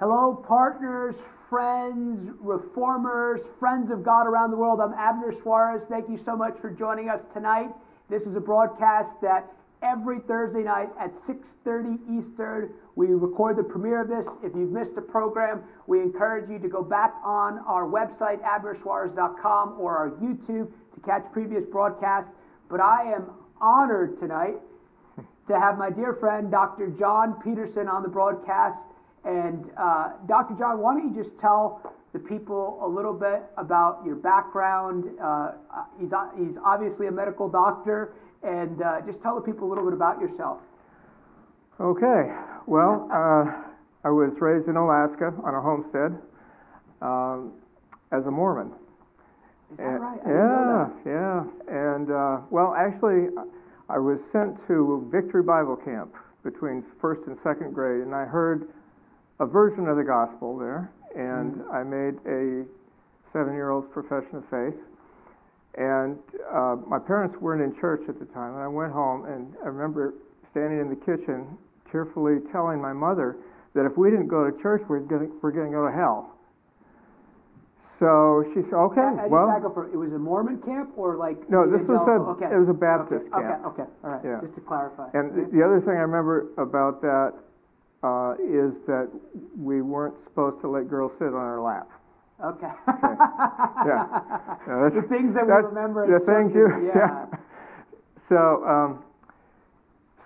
Hello, partners, friends, reformers, friends of God around the world. I'm Abner Suarez. Thank you so much for joining us tonight. This is a broadcast that every Thursday night at 6:30 Eastern we record the premiere of this. If you've missed a program, we encourage you to go back on our website abnersuarez.com or our YouTube to catch previous broadcasts. But I am honored tonight to have my dear friend Dr. John Peterson on the broadcast. And uh, Dr. John, why don't you just tell the people a little bit about your background? Uh, he's, he's obviously a medical doctor, and uh, just tell the people a little bit about yourself. Okay, well, uh, I was raised in Alaska on a homestead um, as a Mormon. Is that right? I didn't know yeah, yeah. And, uh, well, actually, I was sent to Victory Bible Camp between first and second grade, and I heard a version of the gospel there, and Mm. I made a seven year old's profession of faith. And uh, my parents weren't in church at the time, and I went home, and I remember standing in the kitchen, tearfully telling my mother that if we didn't go to church, we're going we're to go to hell. So she said, "Okay, I, I well." for it was a Mormon camp or like No, this was a- okay. it was a Baptist okay. camp. Okay, okay, all right. Yeah. Just to clarify. And the other thing I remember about that uh, is that we weren't supposed to let girls sit on our lap. okay. Yeah. Yeah, the things that we remember the things children, you- yeah. So, um,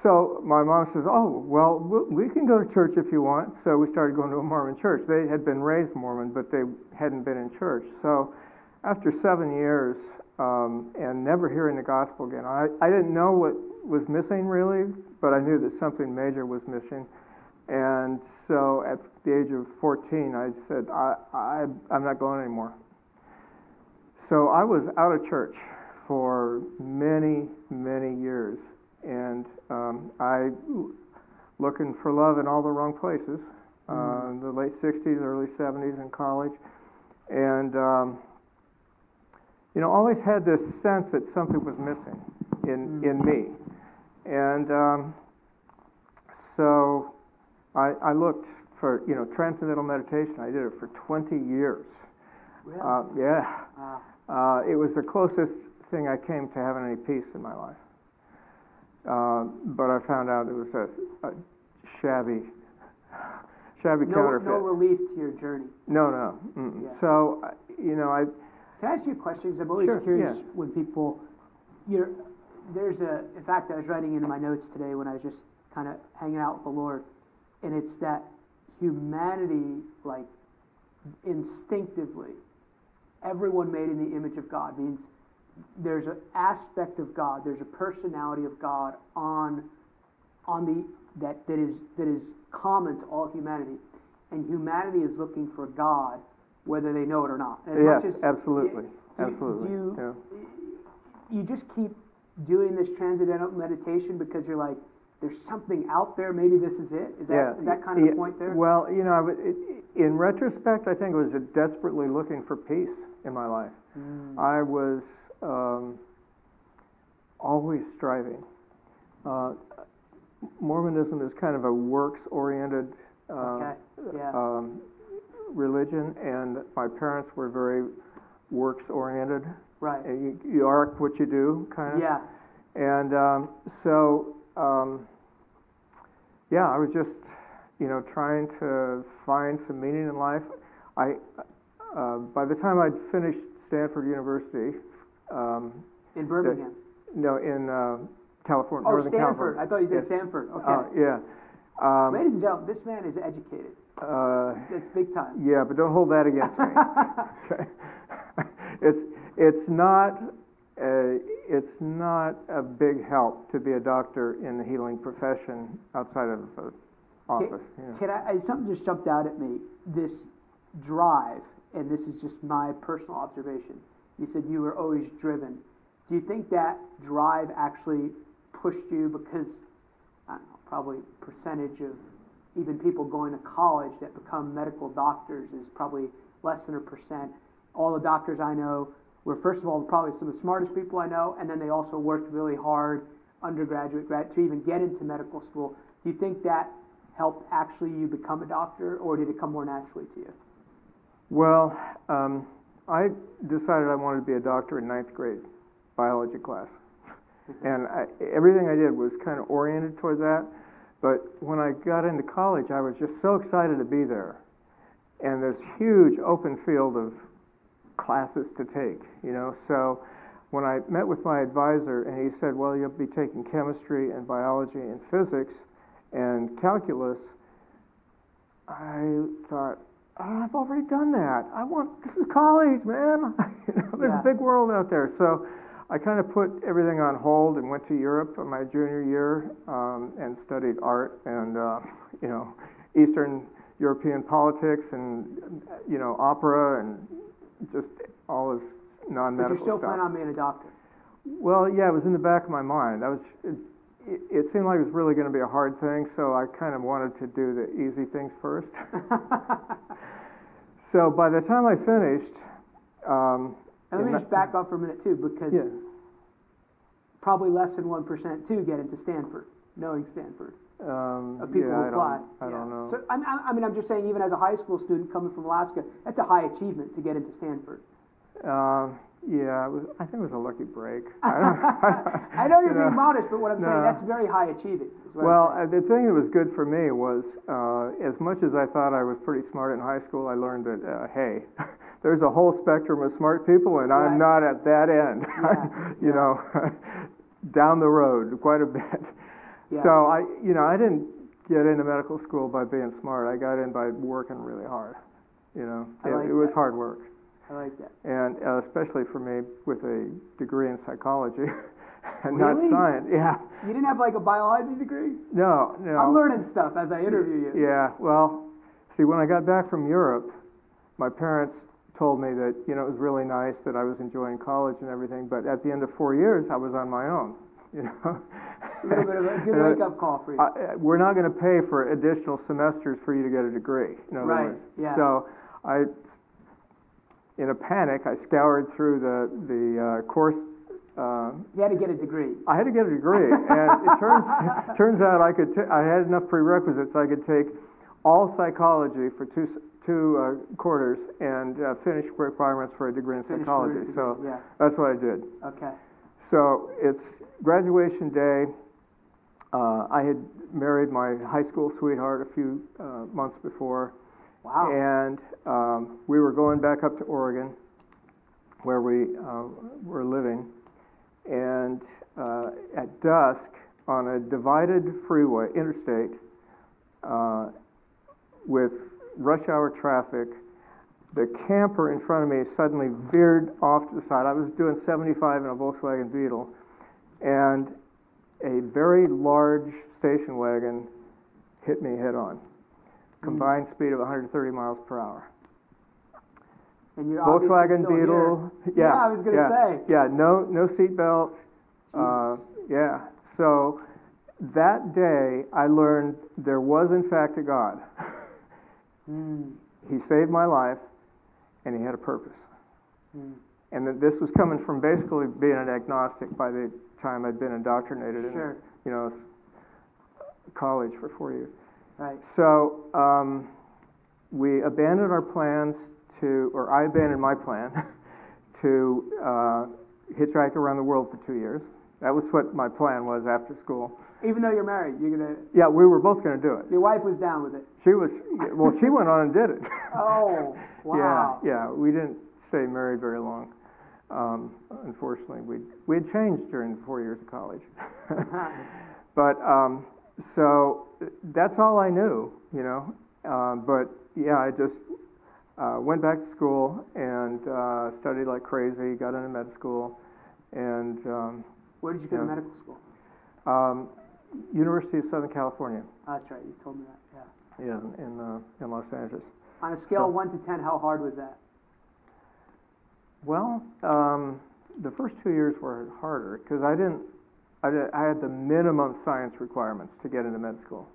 so my mom says, "Oh, well, we we can go to church if you want." So we started going to a Mormon church. They had been raised Mormon, but they hadn't been in church. So, after seven years um, and never hearing the gospel again, I, I didn't know what was missing really, but I knew that something major was missing. And so, at the age of 14, I said, I, I, "I'm not going anymore." So I was out of church for many, many years, and um, I looking for love in all the wrong places. Uh, the late '60s, early '70s, in college, and um, you know, always had this sense that something was missing in in me, and um, so I, I looked for you know transcendental meditation. I did it for 20 years. Really? Uh, yeah. Wow. Uh, it was the closest thing I came to having any peace in my life. Uh, but I found out it was a, a shabby, shabby no, counterfeit. no relief to your journey. no, no. Yeah. So, you know, I Can I ask you a question? 'Cause I'm always Sure, curious yeah. when people, you're, there's a, in fact, I was writing into my notes today when I was just kind of hanging out with the Lord, and it's that humanity, like instinctively, everyone made in the image of God means there's an aspect of God, there's a personality of God on, on the that that is that is common to all humanity, and humanity is looking for God, whether they know it or not. As yes, as- absolutely, do absolutely. Do you, yeah. you just keep doing this transcendental meditation because you're like, there's something out there. Maybe this is it. Is that yeah. is that kind of yeah, the point there? Well, you know, it, in retrospect, I think I was desperately looking for peace in my life. Mm. I was um, always striving. Uh, Mormonism is kind of a works-oriented uh, okay. Yeah. um, religion, and my parents were very works-oriented. Right. You, you are what you do, kind of. Yeah. And um, so, um, yeah, I was just, you know, trying to find some meaning in life. I, uh, by the time I'd finished Stanford University, um, In Birmingham. no, in uh, California, Oh, Northern Stanford. California. I thought you said Yes. Stanford. Okay. Uh, yeah. Um, Ladies and gentlemen, this man is educated. uh, That's big time. yeah, but don't hold that against me. okay. It's it's not a, it's not a big help to be a doctor in the healing profession outside of uh, office. know. Can I? Something just jumped out at me. This drive, and this is just my personal observation. You said you were always driven. Do you think that drive actually pushed you because I don't know, probably percentage of even people going to college that become medical doctors is probably less than a percent. All the doctors I know were first of all probably some of the smartest people I know, and then they also worked really hard, undergraduate, grad, to even get into medical school. Do you think that helped actually you become a doctor, or did it come more naturally to you? Well, um, I decided I wanted to be a doctor in ninth grade biology class. And I, everything I did was kind of oriented toward that. But when I got into college, I was just so excited to be there. And this huge open field of classes to take, you know. So when I met with my advisor and he said, well, you'll be taking chemistry and biology and physics and calculus, I thought, oh, I've already done that. I want, this is college, man. you know, there's Yeah. a big world out there. So I kind of put everything on hold and went to Europe in my junior year um, and studied art and, uh, you know, Eastern European politics and, you know, opera and just all But non-medical you still stuff. plan on being a doctor? Well, yeah, it was in the back of my mind. I was, it, it it seemed like it was really going to be a hard thing, so I kind of wanted to do the easy things first. so by the time I finished, um, And let me just back up for a minute too, because yeah, probably less than one percent too get into Stanford, knowing Stanford, um, of people yeah, who I apply. don't, I don't know. So I'm, I'm- I mean, I'm just saying, even as a high school student coming from Alaska, that's a high achievement to get into Stanford. Um, yeah, it was, I think it was a lucky break. I don't, I know you're being modest, but what I'm saying, no. that's very high achieving. is what I'm Well, uh, the thing that was good for me was, uh, as much as I thought I was pretty smart in high school, I learned that, uh, hey, there's a whole spectrum of smart people, and Right. I'm not at that end. Yeah, you know, down the road quite a bit. Yeah. So I, you know, I didn't get into medical school by being smart. I got in by working really hard. You know, it, like it was hard work, I like that. and uh, especially for me with a degree in psychology and not science. Yeah. You didn't have like a biology degree? No, no. I'm learning stuff as I interview you. Yeah, well, see, when I got back from Europe, my parents told me that, you know, it was really nice that I was enjoying college and everything, but at the end of four years, I was on my own, you know? A little bit of a good wake up call for you. I- We're not going to pay for additional semesters for you to get a degree, in other Right, words. yeah. So I, in a panic, I scoured through the, the uh, course uh, you had to get a degree. I had to get a degree, and it turns turns out I could ta- I had enough prerequisites. I could take all psychology for two two uh, quarters and uh, finish requirements for a degree in Finish psychology. a So Yeah, that's what I did. okay. So it's graduation day. Uh, I had married my high school sweetheart a few uh, months before, Wow. and um, we were going back up to Oregon, where we uh, were living. And uh, at dusk, on a divided freeway, interstate, uh, with rush hour traffic, the camper in front of me suddenly veered off to the side. I was doing 75 in a Volkswagen Beetle, and a very large station wagon hit me head on. Combined speed of 130 miles per hour. And you're Volkswagen. Beetle. Yeah, I was gonna yeah, say. Yeah, no, no seatbelt. Uh, yeah. So that day, I learned there was in fact a God. Mm, He saved my life, and he had a purpose. mm. And that this was coming from basically being an agnostic by the time I'd been indoctrinated in, you know, college for four years. right. So um, we abandoned our plans to, or I abandoned my plan to uh, hitchhike around the world for two years. That was what my plan was after school. Even though you're married, you're gonna, Yeah, we were both going to do it. your wife was down with it. She was, well, she went on and did it. Oh, wow. Yeah, yeah, we didn't stay married very long. Um, unfortunately, we we had changed during the four years of college. but um, so that's all I knew, you know. Uh, but yeah, I just uh, went back to school and uh, studied like crazy. Got into med school, and um, Where did you go to Yeah. medical school? um, University of Southern California. Oh, that's right, you told me that, yeah. Yeah, in uh, in Los Angeles. On a scale So- of one to ten, how hard was that? Well, um, the first two years were harder because I didn't, I, did, I had the minimum science requirements to get into med school.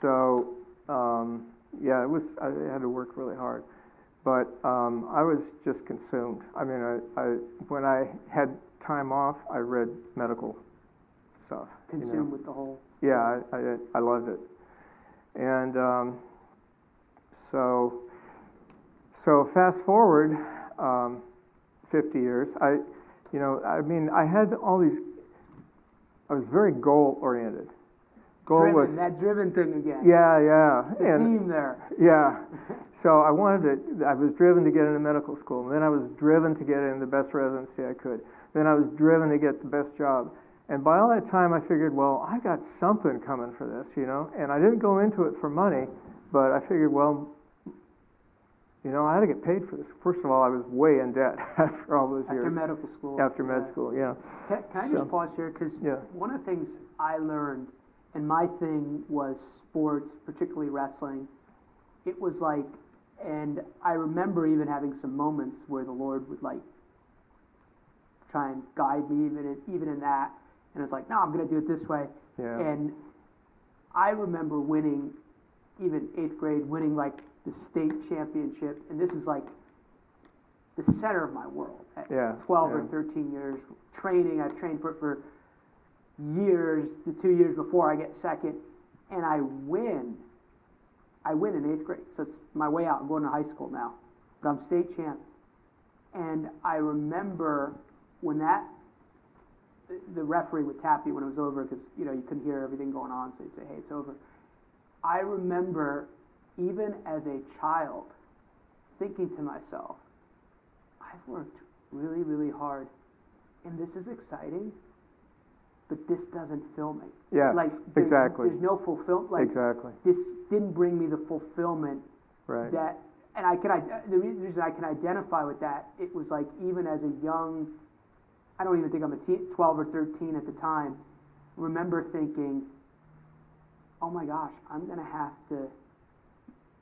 So, um, yeah, it was, I had to work really hard. But um, I was just consumed. I mean, I, I, when I had time off, I read medical stuff. you know. Consumed with the whole, Yeah, I, I, I loved it. And um, so, so fast forward um, 50 years, I, you know, I mean, I had all these, I was very goal oriented. Goal driven, was, that driven thing again. yeah, yeah. It's a and- theme there. yeah. So I wanted to, I was driven to get into medical school. And then I was driven to get in the best residency I could. Then I was driven to get the best job. And by all that time, I figured, well, I got something coming for this, you know? And I didn't go into it for money, but I figured, well, you know, I had to get paid for this. First of all, I was way in debt after all those After years. medical school. After med Yeah. school, yeah. Can, can I just pause here? Because Yeah. one of the things I learned, and my thing was sports, particularly wrestling, it was like, and I remember even having some moments where the Lord would like try and guide me even in, even in that. And it's like, no, I'm going to do it this way. Yeah. And I remember winning, even eighth grade, winning like the state championship. And this is like the center of my world at Yeah, 12 or 13 years. Training, I've trained for it for years, the two years before I get second. And I win. I win in eighth grade. So it's my way out. I'm going to high school now. But I'm state champ. And I remember when that the referee would tap you when it was over because you know you couldn't hear everything going on, so he'd say, "Hey, it's over." I remember, even as a child, thinking to myself, "I've worked really, really hard, and this is exciting, but this doesn't fill me. Yeah, like there's, exactly. There's no fulfillment. Like exactly. this didn't bring me the fulfillment Right. that and I can I, the reason I can identify with that it was like even as a young I don't even think I'm a teen, 12 or 13 at the time remember thinking oh my gosh I'm gonna have to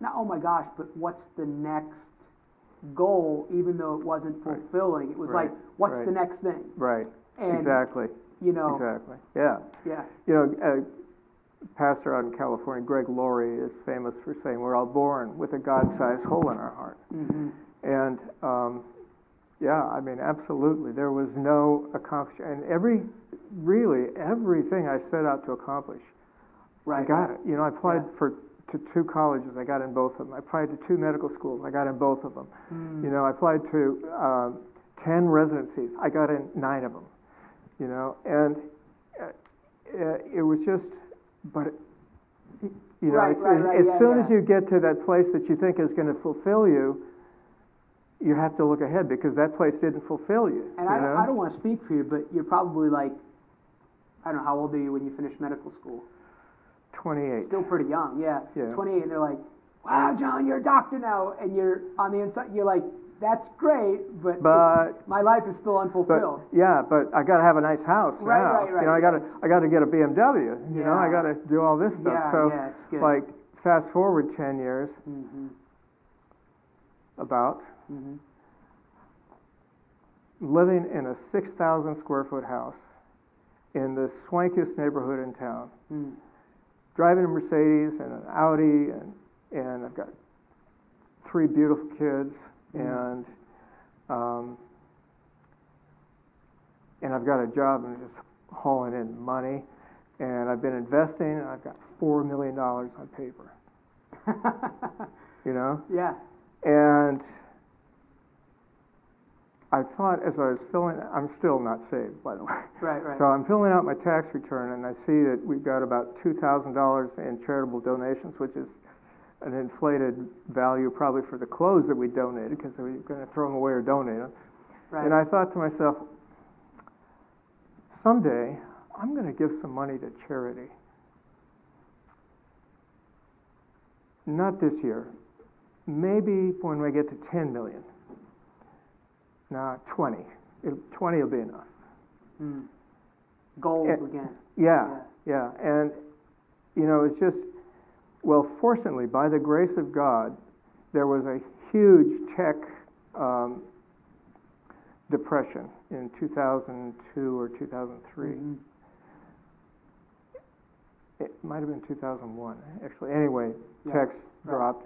not oh my gosh but what's the next goal even though it wasn't fulfilling it was Right. like what's Right. the next thing Right. and exactly. you know Exactly. Yeah. yeah You know, a pastor out in California, Greg Laurie, is famous for saying we're all born with a God-sized hole in our heart. hmm And um, yeah, I mean, absolutely, there was no accomplishment, and every, really, everything I set out to accomplish, right I got it. You know, I applied Yeah. for to two colleges, I got in both of them. I applied to two medical schools, I got in both of them. Mm. You know, I applied to um, 10 residencies. I got in nine of them. You know, and uh, uh, it was just, but, you know, Right, it's, right, as, right, as yeah, soon yeah. as you get to that place that you think is going to fulfill you, you have to look ahead because that place didn't fulfill you. And you I don't. I don't want to speak for you, but you're probably like, I don't know, how old are you when you finished medical school? 28. Still pretty young, yeah. Yeah. 28, and they're like, wow, John, you're a doctor now. And you're on the inside, you're like, that's great, but, But- my life is still But unfulfilled. yeah, but I got to have a nice house Right, now. right, right, You know, I got to I got to get a BMW. You know, I got to do all this stuff. yeah, so yeah, it's good. like fast forward 10 years hmm about hmm living in a 6,000 square foot house in the swankiest neighborhood in town, mm. Driving a Mercedes and an Audi, and, and I've got three beautiful kids, Mhm. and um, and I've got a job and just hauling in money, and I've been investing, and I've got four million dollars on paper, you know, Yeah. and I thought as I was filling, I'm still not saved, by the way. Right, right. So I'm filling out my tax return, and I see that we've got about two thousand dollars in charitable donations, which is an inflated value probably for the clothes that we donated, because we were going to throw them away or donate them. right. And I thought to myself, someday I'm going to give some money to charity. Not this year. Maybe when we get to 10 million. No, 20. It, 20 will be enough. Mm. Goals Yeah. again. Yeah, yeah. And, you know, it's just, well, fortunately, by the grace of God, there was a huge tech um, depression in 2002 or 2003. Mhm. It might have been 2001, actually. Anyway, Yeah, techs right. dropped.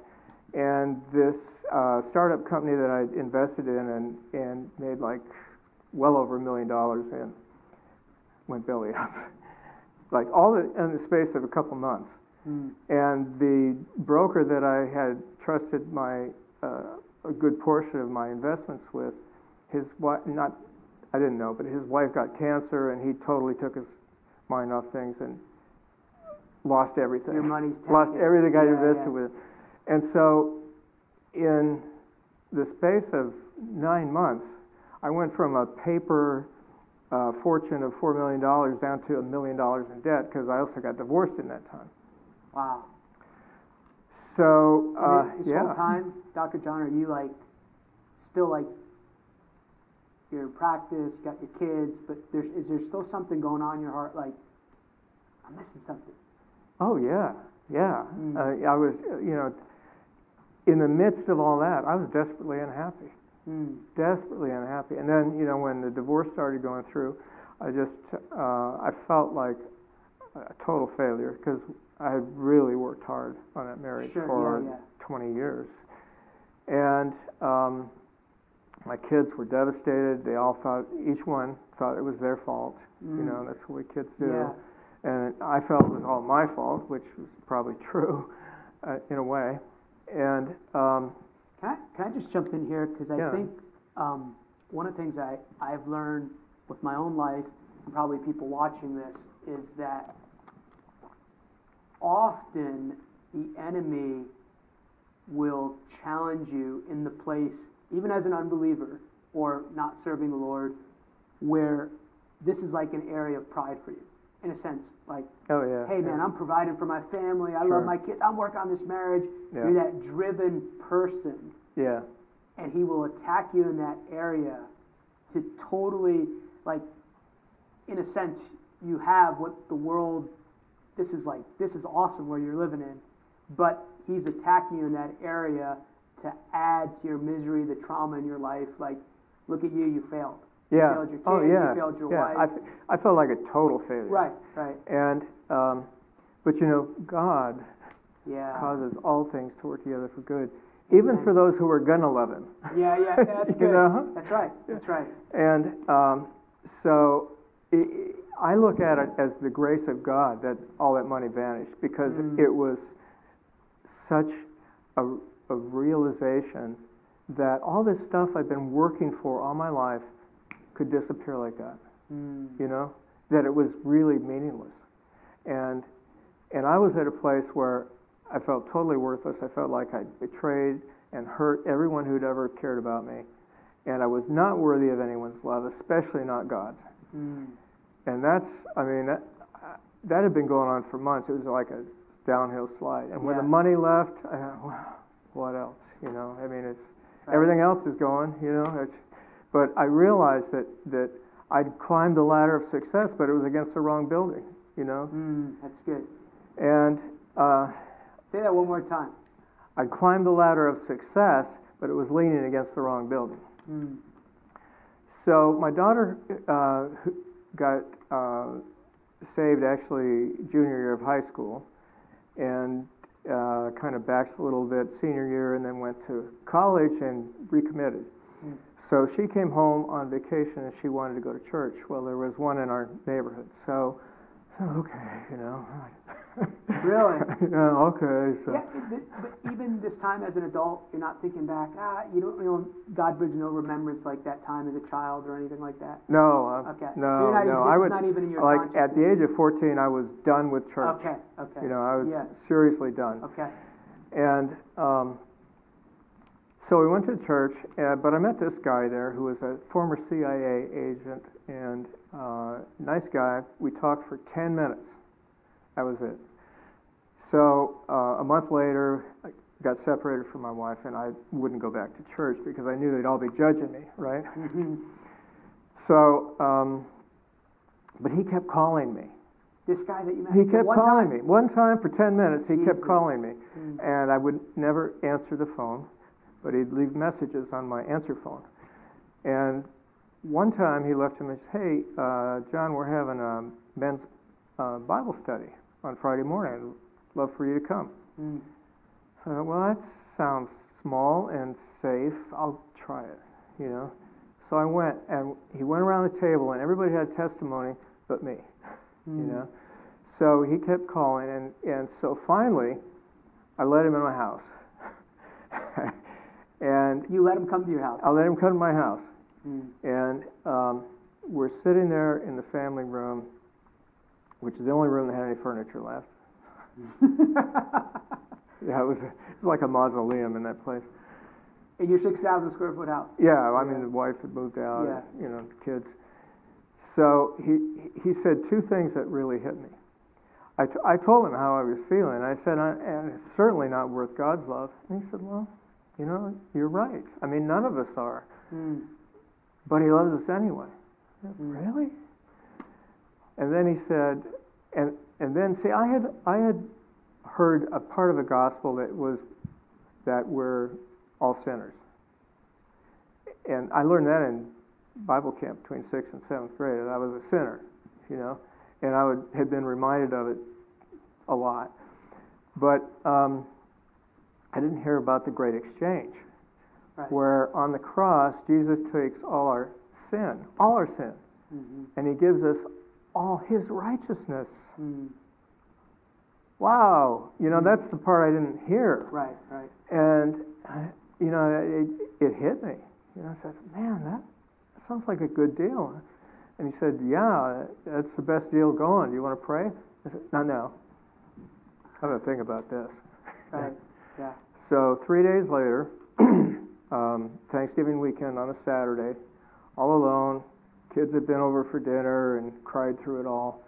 And this uh, startup company that I invested in and, and made like well over a million dollars in went belly up. like all the, in the space of a couple months. Mm. And the broker that I had trusted my uh, a good portion of my investments with, his wife not I didn't know, but his wife got cancer, and he totally took his mind off things and lost everything. Your money's lost everything I Yeah, invested yeah. with. And so, in the space of nine months, I went from a paper uh, fortune of $4 million down to a million dollars in debt because I also got divorced in that time. Wow. So, uh, this yeah. whole time, Dr. John, are you like still like you're in practice, got your kids, but there's is there still something going on in your heart? Like I'm missing something. Oh, yeah, yeah. Mm. Uh, I was, uh, you know, in the midst of all that, I was desperately unhappy. Mm. desperately unhappy. And then, you know, when the divorce started going through, I just, uh, I felt like a total failure because I had really worked hard on that marriage Sure, for yeah, yeah. 20 years. And um, my kids were devastated. They all thought, each one thought it was their fault. You Mm. know, that's what kids do. Yeah. And I felt it was all my fault, which was probably true uh, in a way. And um, Can I, can I just jump in here? Because I Yeah. think um, one of the things I, I've learned with my own life, and probably people watching this, is that often the enemy will challenge you in the place, even as an unbeliever or not serving the Lord, where this is like an area of pride for you, in a sense. Like, oh, yeah. hey man, I'm providing for my family. I Sure. love my kids. I'm working on this marriage. Yeah. You're that driven person, Yeah. and he will attack you in that area to totally, like, in a sense, you have what the world. This is like this is awesome where you're living in, but he's attacking you in that area to add to your misery, the trauma in your life. Like, look at you, you failed. Yeah. You failed your kids. oh, yeah. You failed your yeah. I, wife. f- I felt like a total failure. right, right. And, um, but you know, God Yeah. causes all things to work together for good, even for those who are gonna love Him. Yeah, yeah, yeah, that's You good. know? That's right. That's right. And um, so i I look at it as the grace of God that all that money vanished because Mm. it was such a, a realization that all this stuff I've been working for all my life could disappear like that. Mm. you know, that it was really meaningless. And, and I was at a place where I felt totally worthless. I felt like I betrayed and hurt everyone who'd ever cared about me. And I was not worthy of anyone's love, especially not God's. Mm. And that's, I mean, that, that had been going on for months. It was like a downhill slide. And when Yeah. the money left, I thought, well, what else? You know, I mean, it's, Right. everything else is gone. you know. It's, but I realized that, that I'd climbed the ladder of success, but it was against the wrong building, you know. Mm. That's good. And uh, Say that one more time. I'd climbed the ladder of success, but it was leaning against the wrong building. Mm. So my daughter uh, got uh, saved actually junior year of high school, and uh, kind of backs a little bit senior year, and then went to college and recommitted. Mm. So she came home on vacation and she wanted to go to church. Well, there was one in our neighborhood, so, so okay, you know, Really? yeah, okay, so. Yeah, but even this time as an adult, you're not thinking back. Ah, you don't. You know, God brings no remembrance like that time as a child or anything like that. No, uh, Okay. no, so you're not no. even, I would is not even in your like at the age of 14, I was done with church. Okay. Okay. You know, I was Yeah. seriously done. Okay. And um, so we went to church, uh, but I met this guy there who was a former CIA agent and uh, nice guy. We talked for 10 minutes. That was it. So uh, a month later, I got separated from my wife, and I wouldn't go back to church because I knew they'd all be judging me, right? hmm So, um, but he kept calling me. This guy that you met. He kept calling time. me. One time for 10 minutes, he kept calling me. Mm. And I would never answer the phone, but he'd leave messages on my answer phone. And one time he left him a message, hey, uh, John, we're having a men's uh, Bible study on Friday morning. I'd love for you to come. Mm. So I thought, well, that sounds small and safe. I'll try it, you know. So I went, and he went around the table, and everybody had testimony but me, you Mm. know. So he kept calling, and, and so finally, I let him in my house. and You let him come to your house. I let him come to my house. Mm. And um, we're sitting there in the family room, which is the only room that had any furniture left. yeah, it was, it was like a mausoleum in that place. In your 6,000 square foot house. Yeah, I mean, Yeah. the wife had moved out, Yeah. and, you know, kids. So he, he said two things that really hit me. I, t- I told him how I was feeling. I said, and it's certainly not worth God's love. And he said, well, you know, you're right. I mean, none of us are. Mm. But he loves us anyway. Mm. Really? And then he said, and, and then, see, I had, I had heard a part of the gospel that was that we're all sinners. And I learned that in Bible camp between sixth and seventh grade, that I was a sinner, you know, and I would, had been reminded of it a lot. But um, I didn't hear about the great exchange, Right. where on the cross, Jesus takes all our sin, all our sin, Mhm. and he gives us all his righteousness. Mm. Wow, you know, that's the part I didn't hear. Right, right. And, you know, it, it hit me. You know, I said, man, that, that sounds like a good deal. And he said, yeah, that's the best deal going. Do you want to pray? I said, no, no. I'm going to think about this. Right. Yeah. So three days later, um, Thanksgiving weekend on a Saturday, all alone. Kids had been over for dinner and cried through it all,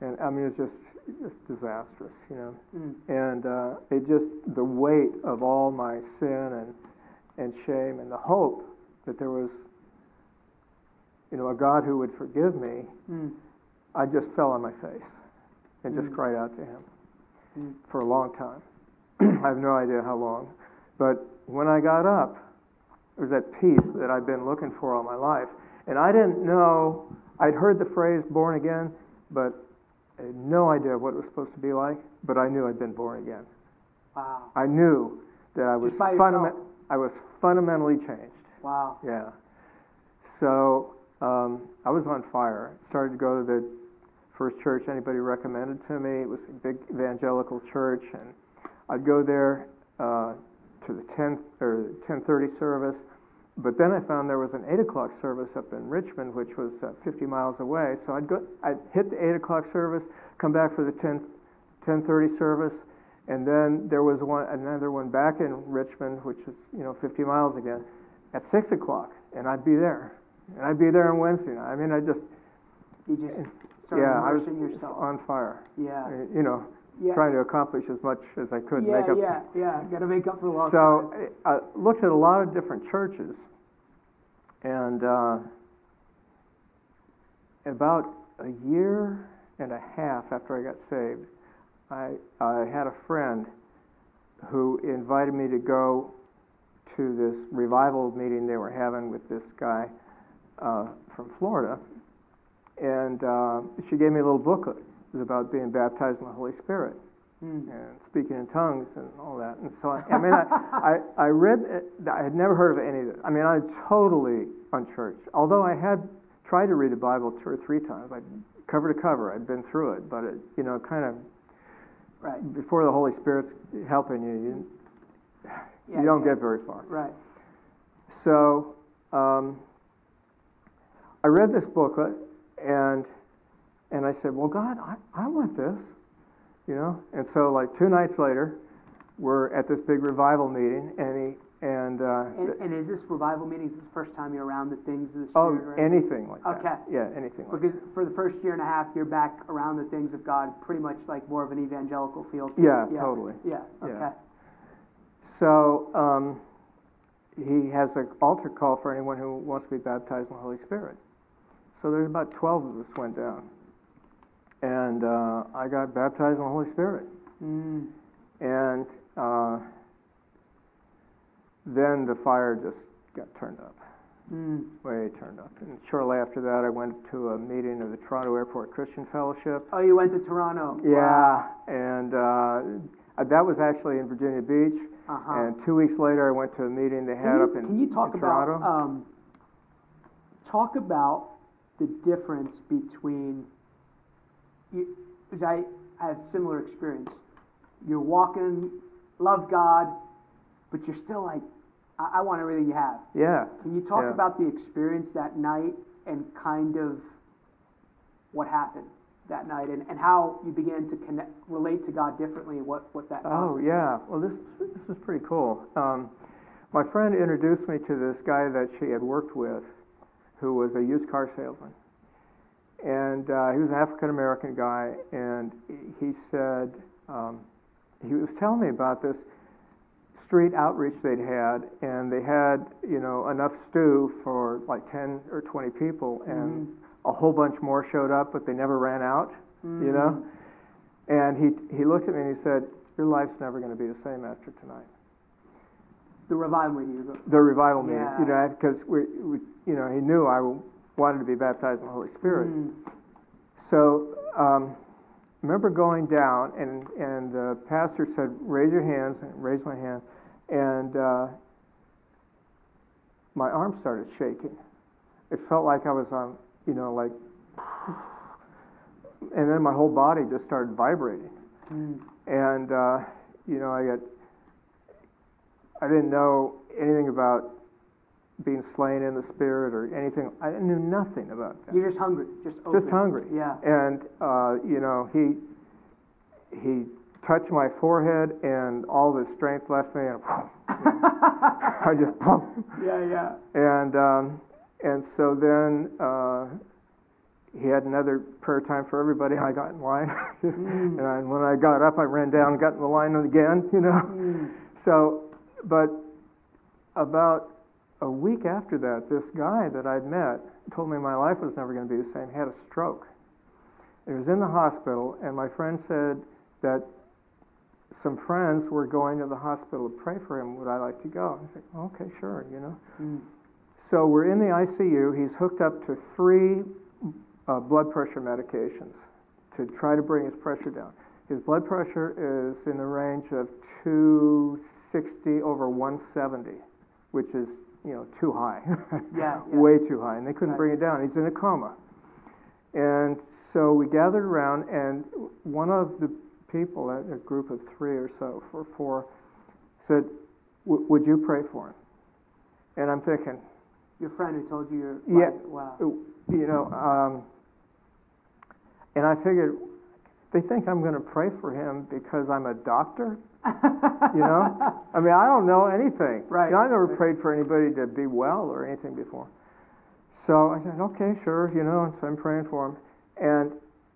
and I mean it's just just disastrous, you know. Mm. And uh, it just the weight of all my sin and and shame and the hope that there was, you know, a God who would forgive me. Mm. I just fell on my face and just Mm. cried out to Him Mm. for a long time. I have no idea how long. But when I got up, there was that peace that I've been looking for all my life. And I didn't know, I'd heard the phrase born again, but I had no idea what it was supposed to be like, but I knew I'd been born again. Wow. I knew that I was, fundament- I was fundamentally changed. Wow. Yeah. So um, I was on fire. Started to go to the first church anybody recommended to me. It was a big evangelical church, and I'd go there uh, to the 10 or 10:30 service. But then I found there was an 8 o'clock service up in Richmond, which was uh, 50 miles away. So I'd go, I'd hit the 8 o'clock service, come back for the 10 10:30 service, and then there was one another one back in Richmond, which is you know 50 miles again, at 6 o'clock, and I'd be there, and I'd be there on Wednesday night. I mean, I just You just started yeah, I was yourself. on fire, Yeah. You know, Yeah. trying to accomplish as much as I could. yeah, make up. yeah, yeah. Got to make up for lost So time. I I looked at a lot of different churches, and uh, about a year and a half after I got saved, I, I had a friend who invited me to go to this revival meeting they were having with this guy uh, from Florida, and uh, she gave me a little booklet. Was about being baptized in the Holy Spirit Mm. and speaking in tongues and all that. And so, I, I mean, I, I, I read, it, I had never heard of any of it. I mean, I'm totally unchurched. Although I had tried to read the Bible two or three times, I cover to cover, I'd been through it, but it, you know, kind of Right. before the Holy Spirit's helping you, you, Yeah, you don't yeah. get very far. Right. So um, I read this booklet, and and I said, "Well, God, I, I want this," you know. And so, like two nights later, we're at this big revival meeting, and he and, uh, And, and is this revival meetings the first time you're around the things of the Spirit? oh, or anything? like that. Okay. Yeah, anything like Because for the first year and a half, you're back around the things of God, pretty much like more of an evangelical feel. to it. Yeah, totally. Yeah. Yeah. Okay. So um, he has an altar call for anyone who wants to be baptized in the Holy Spirit. So there's about 12 of us went down. And uh, I got baptized in the Holy Spirit. Mm. And uh, then the fire just got turned up, Mm. way turned up. And shortly after that, I went to a meeting of the Toronto Airport Christian Fellowship. Oh, you went to Toronto. Yeah, and uh, that was actually in Virginia Beach. Uh huh. And two weeks later, I went to a meeting they had you, up in, can you talk about um, talk about the difference between because I, I have similar experience. You're walking, love God, but you're still like, I, I want everything you have. Yeah. Can you talk Yeah. about the experience that night and kind of what happened that night and, and how you began to connect, relate to God differently what, what that Oh, yeah. Well, this, this is pretty cool. Um, my friend introduced me to this guy that she had worked with who was a used car salesman. And uh, he was an African American guy, and he said, um, he was telling me about this street outreach they'd had, and they had, you know, enough stew for like 10 or 20 people, and a whole bunch more showed up, but they never ran out, you know? And he, he looked at me and he said, Your life's never going to be the same after tonight. The revival meeting. The revival meeting, Yeah. you know, because we, we, you know, he knew I wanted to be baptized in the Holy Spirit. Mm. So, um, remember going down, and, and the pastor said, Raise your hands, and raise my hand. And uh, my arm started shaking. It felt like I was on, you know, like, and then my whole body just started vibrating. Mm. And, uh, you know, I got, I didn't know anything about being slain in the spirit or anything. I knew nothing about that. You're just hungry, just open. Just hungry. Yeah. And, uh, you know, he, he touched my forehead and all the strength left me and I just, Yeah, yeah. and, um, and so then, uh, he had another prayer time for everybody. I got in line, Mm. and when I got up, I ran down, and got in the line again. You know, Mm. so, but about a week after that, this guy that I'd met told me my life was never going to be the same. He had a stroke. He was in the hospital, and my friend said that some friends were going to the hospital to pray for him. Would I like to go? I said, okay, sure, you know. Mm. So we're in the ICU. He's hooked up to three uh, blood pressure medications to try to bring his pressure down. His blood pressure is in the range of 260 over 170, which is, you know, too high. Yeah, yeah. Way too high. And they couldn't Right. bring it down. He's in a coma. And so we gathered around, and one of the people, a a group of three or so, for four, said, "W- Would you pray for him? And I'm thinking, Your friend who told you your Yeah. Wow. you know, um, and I figured they think I'm going to pray for him because I'm a doctor. You know, I mean, I don't know anything. Right, You know, I never prayed for anybody to be well or anything before. So I said, okay, sure, you know, and so I'm praying for him. And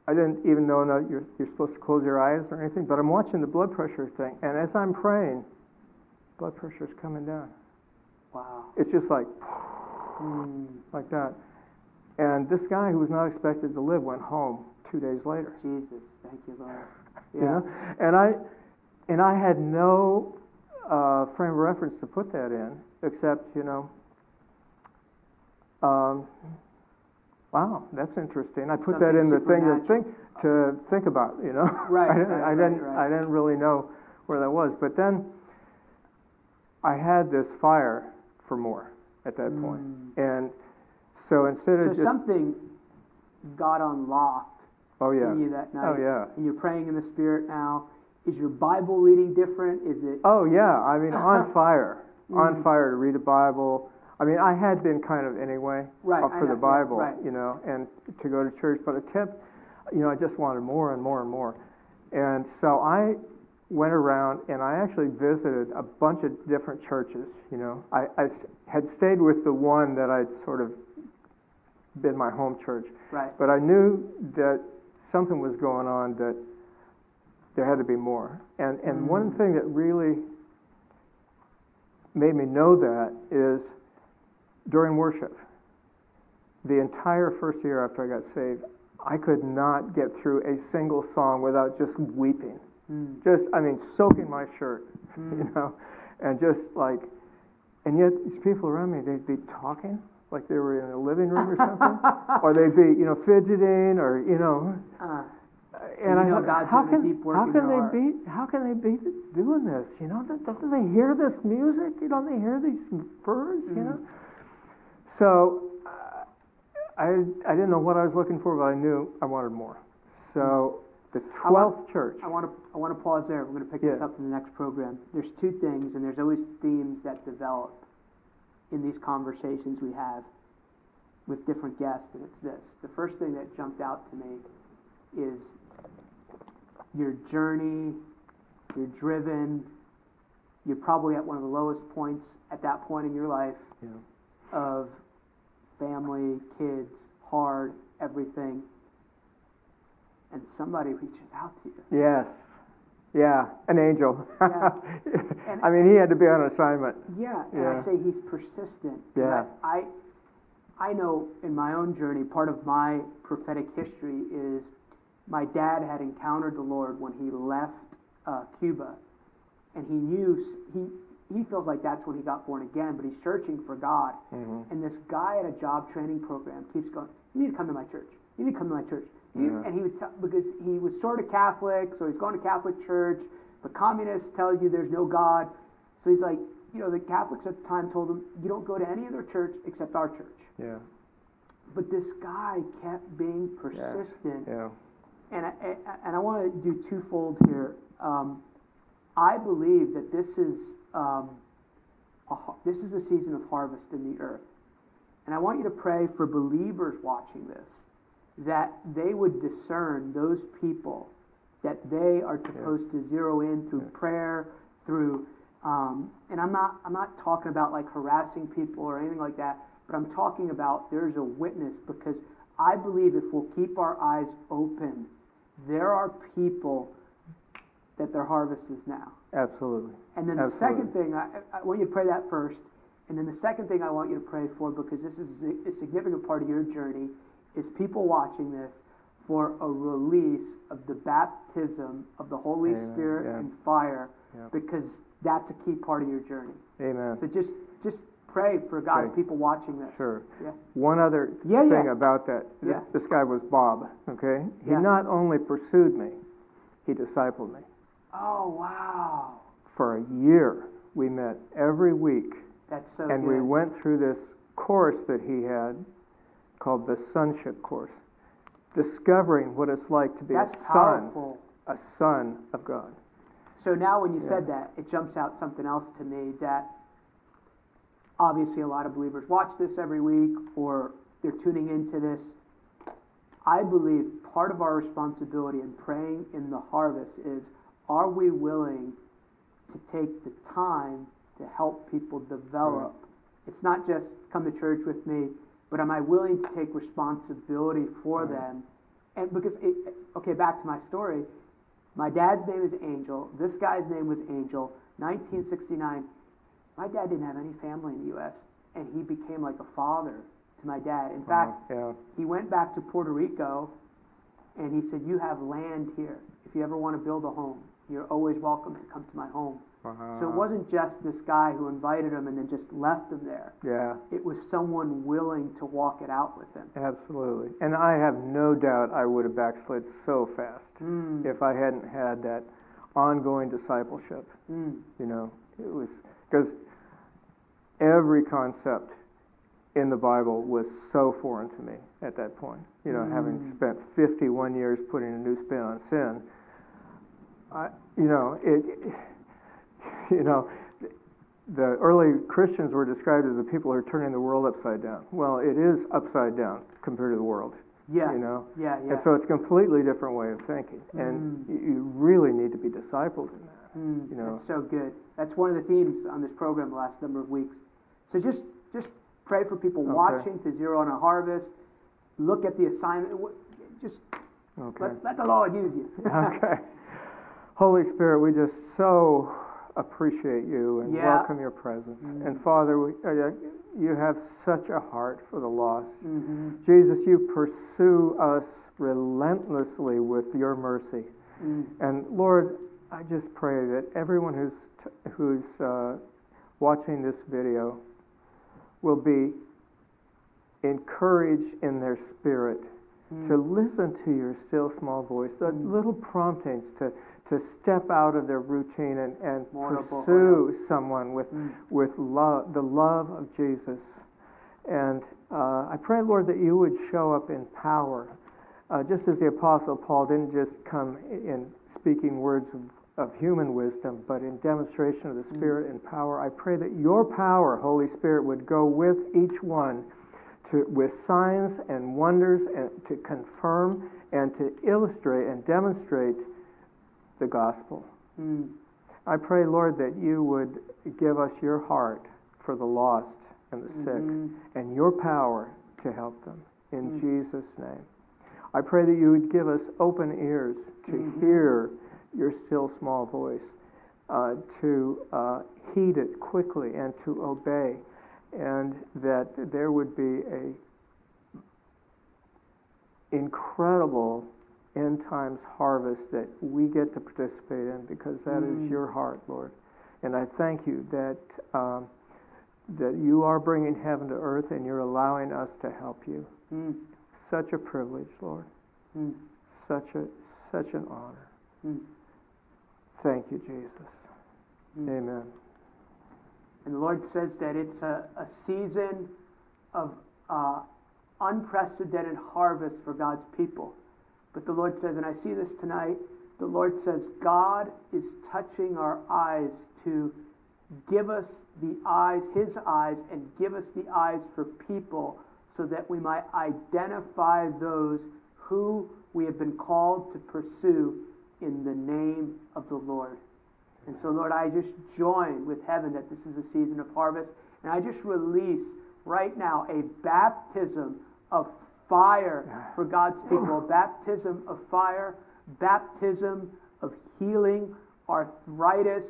I didn't even know that you're, you're supposed to close your eyes or anything, but I'm watching the blood pressure thing. And as I'm praying, blood pressure's coming down. Wow. It's just like, Mm. like that. And this guy who was not expected to live went home two days later. Jesus, thank you, Lord. You know? And I and I had no uh, frame of reference to put that in, except, you know, um, wow, that's interesting. I put that in the thing to think to think about, you know. Right, I didn't, right, I didn't, right. I didn't really know where that was. But then I had this fire for more at that point. Mm. And so instead of So just, something got unlocked oh yeah, in you that night. oh yeah. And you're praying in the Spirit now. Is your Bible reading different? Is it? Oh yeah, I mean on fire, on Mm. fire to read the Bible. I mean, I had been kind of anyway Right, uh, for know, the yeah, Bible, right. you know, and to go to church, but I kept, you know, I just wanted more and more and more, and so I went around and I actually visited a bunch of different churches. You know, I had stayed with the one that I'd sort of been my home church, Right. but I knew that something was going on that there had to be more. And, and one Mm. thing that really made me know that is during worship. The entire first year after I got saved, I could not get through a single song without just weeping. Mm. Just, I mean, soaking my shirt, you Mm. know, and just like, and yet these people around me, they'd be talking like they were in a living room or something, or they'd be, you know, fidgeting, or you know, Uh, Uh, and You I know thought, God's how can how can they heart. be how can they be doing this? You know, don't they hear this music? You don't they hear these birds? You know. Mm-hmm. So uh, I I didn't know what I was looking for, but I knew I wanted more. So mm-hmm. The I want- 12th church. I want to I want to pause there. We're going to pick this up in the next program. There's two things, and there's always themes that develop in these conversations we have with different guests, and it's this. The first thing that jumped out to me is your journey. You're driven. You're probably at one of the lowest points at that point in your life Yeah. of family, kids, hard, everything. And somebody reaches out to you. Yes. Yeah, an angel. Yeah. And- I mean, he had to be on assignment. Yeah, and I say he's persistent. Yeah. I, I, I know in my own journey, part of my prophetic history is my dad had encountered the Lord when he left uh, Cuba, and he knew he he feels like that's when he got born again, but he's searching for God. Mhm. And this guy at a job training program keeps going, "You need to come to my church. You need to come to my church." You need-" Yeah. And he would tell because he was sort of Catholic, so he's going to Catholic church. But communists tell you there's no God, so he's like, you know, the Catholics at the time told him, "You don't go to any other church except our church." Yeah. But this guy kept being persistent, Yeah. And I, and I want to do twofold here. Um, I believe that this is um, a, this is a season of harvest in the earth, and I want you to pray for believers watching this that they would discern those people that they are supposed to zero in through Yeah. prayer, through um, and I'm not I'm not talking about like harassing people or anything like that, but I'm talking about there's a witness because I believe if we'll keep our eyes open, there are people that their harvest is now. Absolutely. And then the second thing, I, I want you to pray that first. And then the second thing I want you to pray for, because this is a a significant part of your journey, is people watching this for a release of the baptism of the Holy Amen. Spirit Yeah. and fire, Yeah. because that's a key part of your journey. Amen. So just just pray for God's Okay. people watching this. Sure. Yeah. One other Yeah, thing yeah. about that. This, Yeah. this guy was Bob, okay? He not only pursued me, he discipled me. Oh wow, For a year, we met every week, that's so and good. we went through this course that he had called the Sonship Course, discovering what it's like to be that's a son, powerful. a son of God. So now, when you said that, it jumps out something else to me that obviously a lot of believers watch this every week or they're tuning into this. I believe part of our responsibility in praying in the harvest is are we willing to take the time to help people develop? It's not just come to church with me, but am I willing to take responsibility for Right. them? And because, it, okay, back to my story. My dad's name is Angel. This guy's name was Angel. 1969. My dad didn't have any family in the U.S., and he became like a father to my dad. In fact, yeah, he went back to Puerto Rico, and he said, "You have land here. If you ever want to build a home, you're always welcome to come to my home." So it wasn't just this guy who invited him and then just left him there. yeah, It was someone willing to walk it out with him. absolutely. And I have no doubt I would have backslid so fast Mm, if I hadn't had that ongoing discipleship. mm, You know, it was because every concept in the Bible was so foreign to me at that point. You know, having Mm. spent 51 years putting a new spin on sin, I, you know, it, you know, the early Christians were described as the people who are turning the world upside down. Well, it is upside down compared to the world. yeah, You know, yeah, yeah. and so it's a completely different way of thinking, and Mm. you, you really need to be discipled in that. Mm, you know. That's so good. That's one of the themes on this program the last number of weeks. So just just pray for people Okay. watching to zero in a harvest. Look at the assignment. Just Okay. let, let the Lord use you. okay. Holy Spirit, we just so appreciate you and Yeah. welcome your presence. Mm. And Father, we, uh, you have such a heart for the lost. hmm Jesus, you pursue us relentlessly with your mercy. Mm. And Lord, I just pray that everyone who's, t- who's uh, watching this video will be encouraged in their spirit to Mm. listen to your still small voice, the Mm. little promptings to, to step out of their routine and, and to pursue someone with, Mm. with love, the love of Jesus. And uh, I pray, Lord, that you would show up in power uh, just as the Apostle Paul didn't just come in speaking words of, of human wisdom, but in demonstration of the Spirit and power, I pray that your power, Holy Spirit, would go with each one to, with signs and wonders and to confirm and to illustrate and demonstrate the gospel. Mm. I pray, Lord, that you would give us your heart for the lost and the sick Mhm. and your power to help them. In Mm. Jesus' name. I pray that you would give us open ears to Mhm. hear your still small voice, uh, to uh, heed it quickly and to obey, and that there would be a incredible end times harvest that we get to participate in because that is Mm. your heart, Lord. And I thank you that um, that you are bringing heaven to earth and you're allowing us to help you. Mm. Such a privilege, Lord. Mm. Such a such an honor. Thank you, Jesus. Mm. Amen. And the Lord says that it's a, a season of uh, unprecedented harvest for God's people. But the Lord says, and I see this tonight, the Lord says, God is touching our eyes to give us the eyes, His eyes, and give us the eyes for people so that we might identify those who we have been called to pursue in the name of the Lord. And so, Lord, I just join with heaven that this is a season of harvest. And I just release right now a baptism of fire for God's people, baptism of fire, baptism of healing, arthritis,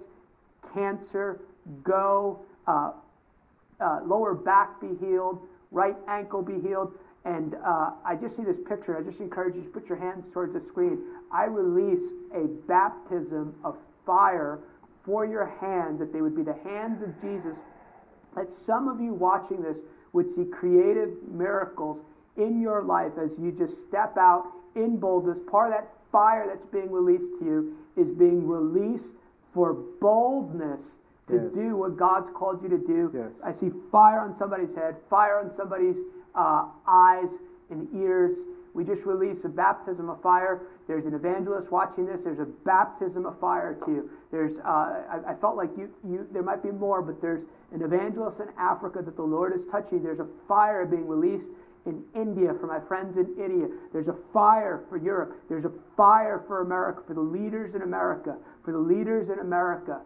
cancer, go, uh, uh, lower back be healed, right ankle be healed. And uh, I just see this picture. I just encourage you to put your hands towards the screen. I release a baptism of fire for your hands, that they would be the hands of Jesus. That some of you watching this would see creative miracles in your life as you just step out in boldness. Part of that fire that's being released to you is being released for boldness to Yes. do what God's called you to do. Yes. I see fire on somebody's head, fire on somebody's uh, eyes and ears. We just released a baptism of fire. There's an evangelist watching this. There's a baptism of fire to you. There's, uh, I, I felt like you, you, there might be more, but there's an evangelist in Africa that the Lord is touching. There's a fire being released in India for my friends in India. There's a fire for Europe. There's a fire for America, for the leaders in America, for the leaders in America.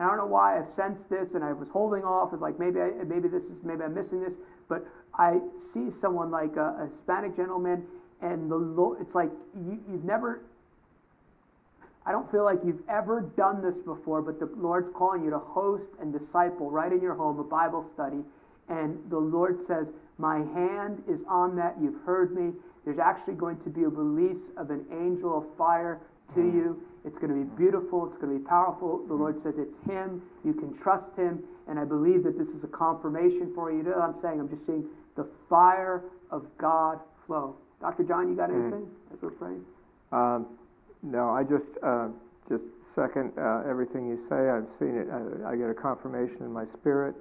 And I don't know why I've sensed this, and I was holding off. It's like maybe I, maybe this is maybe I'm missing this, but I see someone like a, a Hispanic gentleman, and the Lo- it's like you, you've never. I don't feel like you've ever done this before, but the Lord's calling you to host and disciple right in your home a Bible study, and the Lord says, "My hand is on that. You've heard me." There's actually going to be a release of an angel of fire to mm. you. It's going to be beautiful. It's going to be powerful. The Lord says it's Him. You can trust Him. And I believe that this is a confirmation for you. You know what I'm saying? I'm just seeing the fire of God flow. Dr. John, you got Mm. anything as we're praying? Um, no, I just uh, just second uh, everything you say. I've seen it. I, I get a confirmation in my spirit,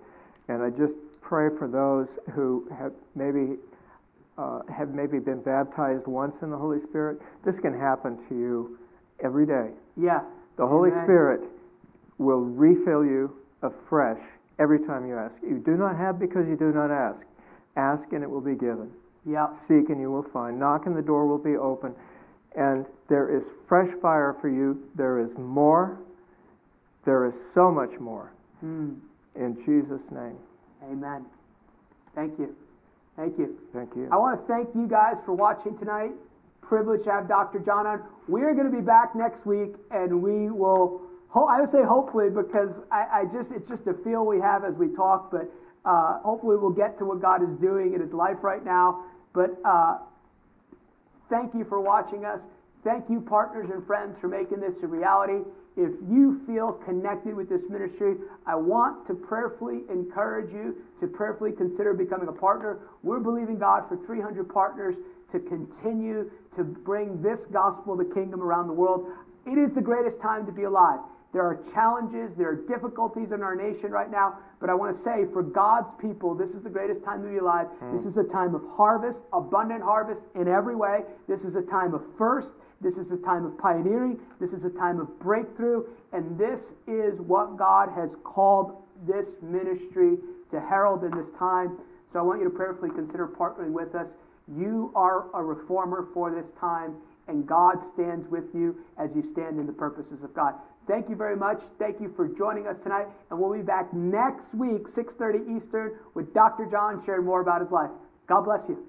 and I just pray for those who have maybe uh, have maybe been baptized once in the Holy Spirit. This can happen to you every day. Yeah. The Holy Amen. Spirit will refill you afresh every time you ask. You do not have because you do not ask. Ask and it will be given. Yeah. Seek and you will find. Knock and the door will be open. And there is fresh fire for you. There is more. There is so much more. Hmm. In Jesus' name. Amen. Thank you. Thank you. Thank you. I want to thank you guys for watching tonight. Privileged to have Dr. John on. We're going to be back next week, and we will. Ho- I would say hopefully because I, I just it's just a feel we have as we talk, but uh, hopefully we'll get to what God is doing in His life right now. But uh, thank you for watching us. Thank you, partners and friends, for making this a reality. If you feel connected with this ministry, I want to prayerfully encourage you to prayerfully consider becoming a partner. We're believing God for 300 partners to continue to bring this gospel of the kingdom around the world. It is the greatest time to be alive. There are challenges, there are difficulties in our nation right now, but I want to say for God's people, this is the greatest time to be alive. Mm. This is a time of harvest, abundant harvest in every way. This is a time of first. This is a time of pioneering. This is a time of breakthrough. And this is what God has called this ministry to herald in this time. So I want you to prayerfully consider partnering with us. You are a reformer for this time, and God stands with you as you stand in the purposes of God. Thank you very much. Thank you for joining us tonight, and we'll be back next week, 6:30 Eastern, with Dr. John sharing more about his life. God bless you.